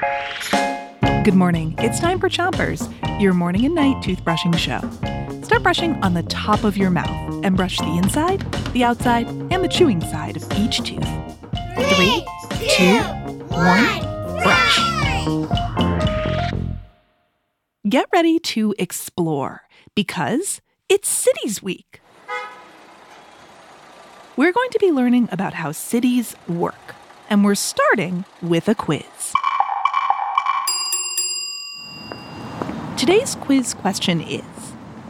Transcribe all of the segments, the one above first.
Good morning. It's time for Chompers, your morning and night toothbrushing show. Start brushing on the top of your mouth and brush the inside, the outside, and the chewing side of each tooth. Three, two, one, brush. Get ready to explore because it's Cities Week. We're going to be learning about how cities work, and we're starting with a quiz. Today's quiz question is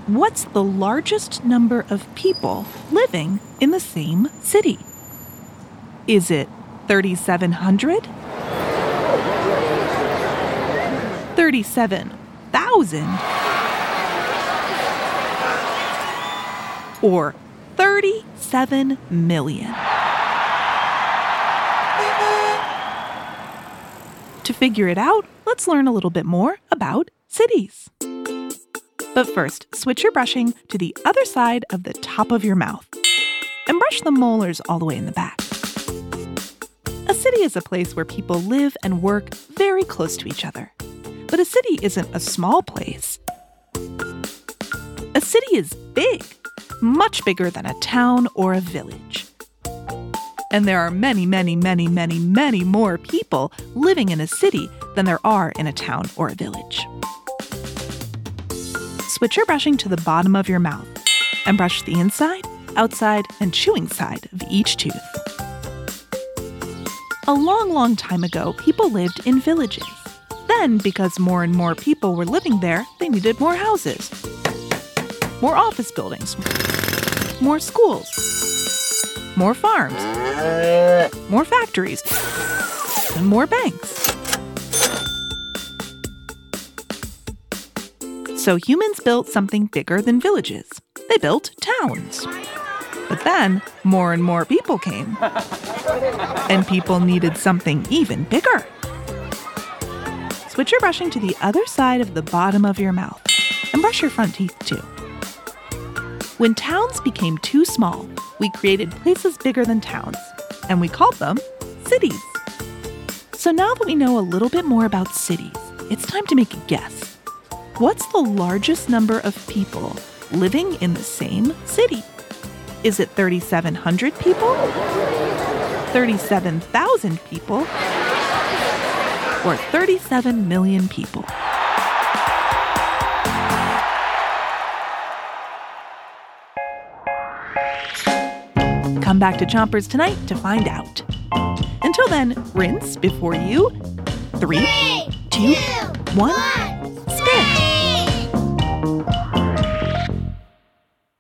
What's the largest number of people living in the same city? Is it 3,700? 37,000? Or 37 million? To figure it out, let's learn a little bit more about cities. But first, switch your brushing to the other side of the top of your mouth and brush the molars all the way in the back. A city is a place where people live and work very close to each other. But a city isn't a small place. A city is big, much bigger than a town or a village. And there are many, many, many, many, many more people living in a city than there are in a town or a village. Switch your brushing to the bottom of your mouth and brush the inside, outside, and chewing side of each tooth. A long, long time ago, people lived in villages. Then, because more and more people were living there, they needed more houses, more office buildings, more schools, more farms, more factories, and more banks. So humans built something bigger than villages. They built towns. But then more and more people came. And people needed something even bigger. Switch your brushing to the other side of the bottom of your mouth and brush your front teeth too. When towns became too small, we created places bigger than towns, and we called them cities. So now that we know a little bit more about cities, it's time to make a guess. What's the largest number of people living in the same city? Is it 3,700 people? 37,000 people? Or 37 million people? Come back to Chompers tonight to find out. Until then, rinse before you. Three, two, one, spit.